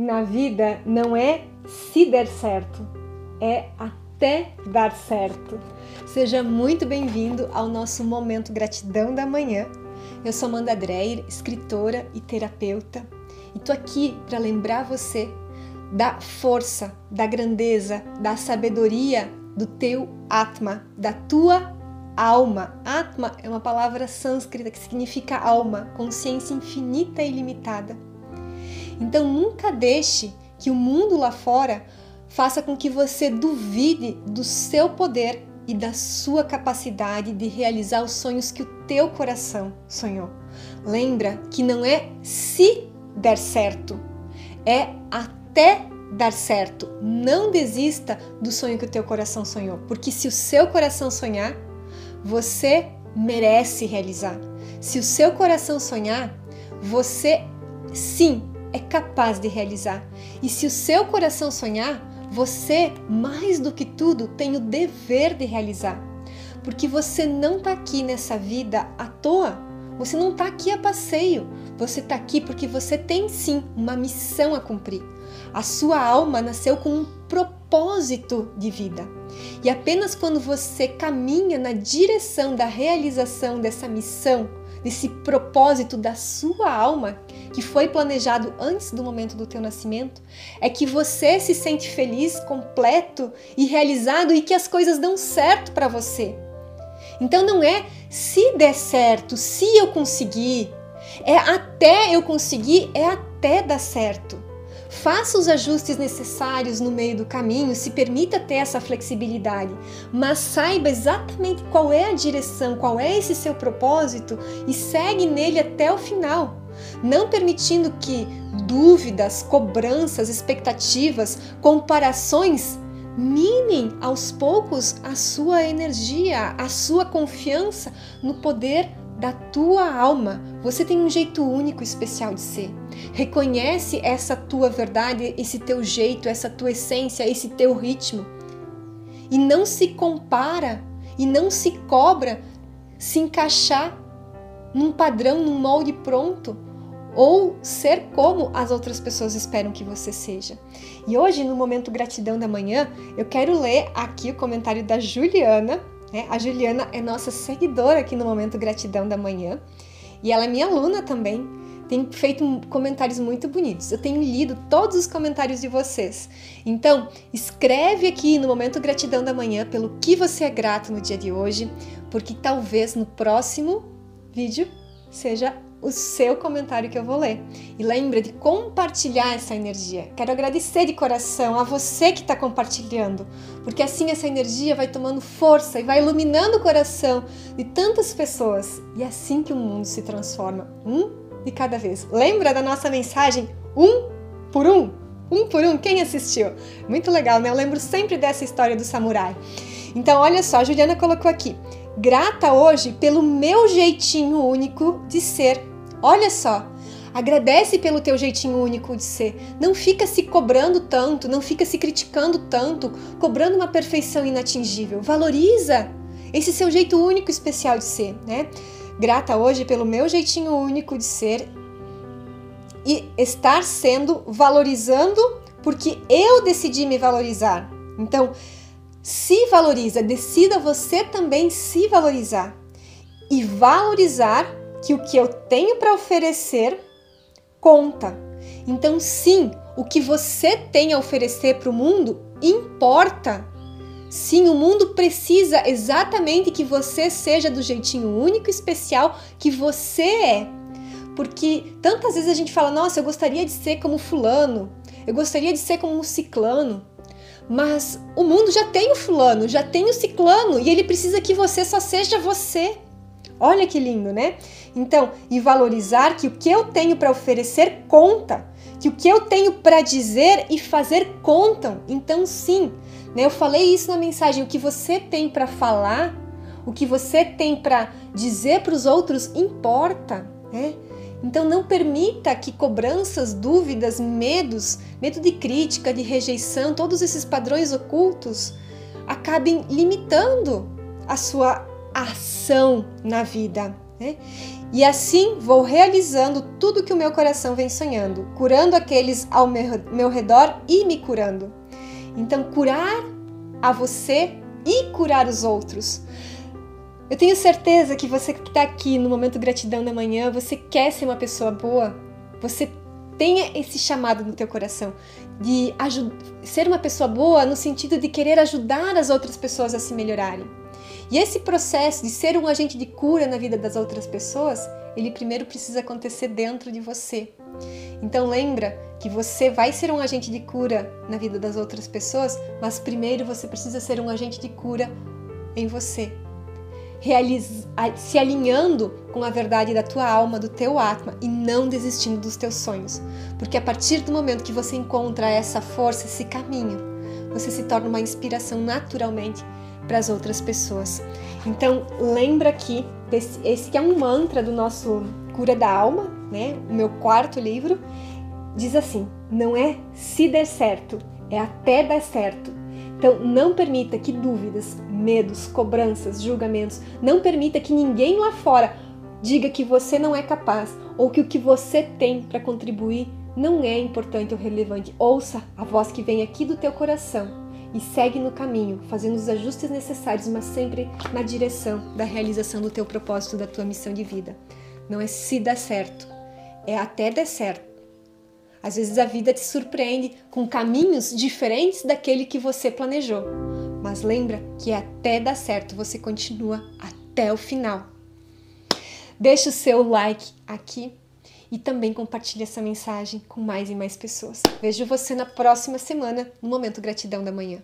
na vida não é se der certo, é até dar certo. Seja muito bem-vindo ao nosso momento gratidão da manhã. Eu sou Amanda Dreyer, escritora e terapeuta, e tô aqui para lembrar você da força, da grandeza, da sabedoria do teu Atma, da tua alma. Atma é uma palavra sânscrita que significa alma, consciência infinita e ilimitada. Então nunca deixe que o mundo lá fora faça com que você duvide do seu poder e da sua capacidade de realizar os sonhos que o teu coração sonhou. Lembra que não é se der certo, é até dar certo. Não desista do sonho que o teu coração sonhou, porque se o seu coração sonhar, você merece realizar. Se o seu coração sonhar, você sim é capaz de realizar. E se o seu coração sonhar, você, mais do que tudo, tem o dever de realizar. Porque você não está aqui nessa vida à toa. Você não está aqui a passeio. Você está aqui porque você tem sim uma missão a cumprir. A sua alma nasceu com um propósito de vida. E apenas quando você caminha na direção da realização dessa missão, desse propósito da sua alma, que foi planejado antes do momento do teu nascimento, é que você se sente feliz, completo e realizado e que as coisas dão certo para você. Então não é se der certo, se eu conseguir, é até eu conseguir, é até dar certo. Faça os ajustes necessários no meio do caminho, se permita ter essa flexibilidade, mas saiba exatamente qual é a direção, qual é esse seu propósito e segue nele até o final, não permitindo que dúvidas, cobranças, expectativas, comparações minem aos poucos a sua energia, a sua confiança no poder da tua alma. Você tem um jeito único, especial de ser. Reconhece essa tua verdade, esse teu jeito, essa tua essência, esse teu ritmo. E não se compara e não se cobra se encaixar num padrão, num molde pronto ou ser como as outras pessoas esperam que você seja. E hoje, no momento gratidão da manhã, eu quero ler aqui o comentário da Juliana, né? A Juliana é nossa seguidora aqui no Momento Gratidão da Manhã e ela é minha aluna também. Tem feito comentários muito bonitos. Eu tenho lido todos os comentários de vocês. Então, escreve aqui no Momento Gratidão da Manhã pelo que você é grato no dia de hoje, porque talvez no próximo vídeo seja o seu comentário que eu vou ler. E lembra de compartilhar essa energia. Quero agradecer de coração a você que está compartilhando, porque assim essa energia vai tomando força e vai iluminando o coração de tantas pessoas. E é assim que o mundo se transforma, um de cada vez. Lembra da nossa mensagem? Um por um? Um por um, quem assistiu? Muito legal, né? Eu lembro sempre dessa história do samurai. Então, olha só, a Juliana colocou aqui. Grata hoje pelo meu jeitinho único de ser Olha só, agradece pelo teu jeitinho único de ser. Não fica se cobrando tanto, não fica se criticando tanto, cobrando uma perfeição inatingível. Valoriza esse seu jeito único especial de ser, né? Grata hoje pelo meu jeitinho único de ser e estar sendo valorizando porque eu decidi me valorizar. Então, se valoriza, decida você também se valorizar e valorizar que o que eu tenho para oferecer conta. Então, sim, o que você tem a oferecer para o mundo importa. Sim, o mundo precisa exatamente que você seja do jeitinho único e especial que você é. Porque tantas vezes a gente fala, nossa, eu gostaria de ser como fulano, eu gostaria de ser como um ciclano. Mas o mundo já tem o fulano, já tem o ciclano e ele precisa que você só seja você. Olha que lindo, né? Então, e valorizar que o que eu tenho para oferecer conta, que o que eu tenho para dizer e fazer contam. Então, sim, né? Eu falei isso na mensagem, o que você tem para falar, o que você tem para dizer para os outros importa, né? Então não permita que cobranças, dúvidas, medos, medo de crítica, de rejeição, todos esses padrões ocultos acabem limitando a sua ação na vida. Né? E assim vou realizando tudo que o meu coração vem sonhando, curando aqueles ao meu redor e me curando. Então, curar a você e curar os outros. Eu tenho certeza que você que está aqui no momento gratidão da manhã, você quer ser uma pessoa boa, você tenha esse chamado no teu coração de ser uma pessoa boa no sentido de querer ajudar as outras pessoas a se melhorarem. E esse processo de ser um agente de cura na vida das outras pessoas, ele primeiro precisa acontecer dentro de você. Então lembra que você vai ser um agente de cura na vida das outras pessoas, mas primeiro você precisa ser um agente de cura em você. Realiz... se alinhando com a verdade da tua alma, do teu atma e não desistindo dos teus sonhos. Porque a partir do momento que você encontra essa força, esse caminho, você se torna uma inspiração naturalmente para as outras pessoas. Então, lembra desse, esse que é um mantra do nosso Cura da Alma, né? O meu quarto livro, diz assim: não é se der certo, é até dar certo. Então, não permita que dúvidas, medos, cobranças, julgamentos, não permita que ninguém lá fora diga que você não é capaz ou que o que você tem para contribuir não é importante ou relevante. Ouça a voz que vem aqui do teu coração e segue no caminho, fazendo os ajustes necessários, mas sempre na direção da realização do teu propósito, da tua missão de vida. Não é se dá certo, é até dar certo. Às vezes a vida te surpreende com caminhos diferentes daquele que você planejou. Mas lembra que é até dar certo, você continua até o final. Deixa o seu like aqui e também compartilhe essa mensagem com mais e mais pessoas. Vejo você na próxima semana no Momento Gratidão da Manhã.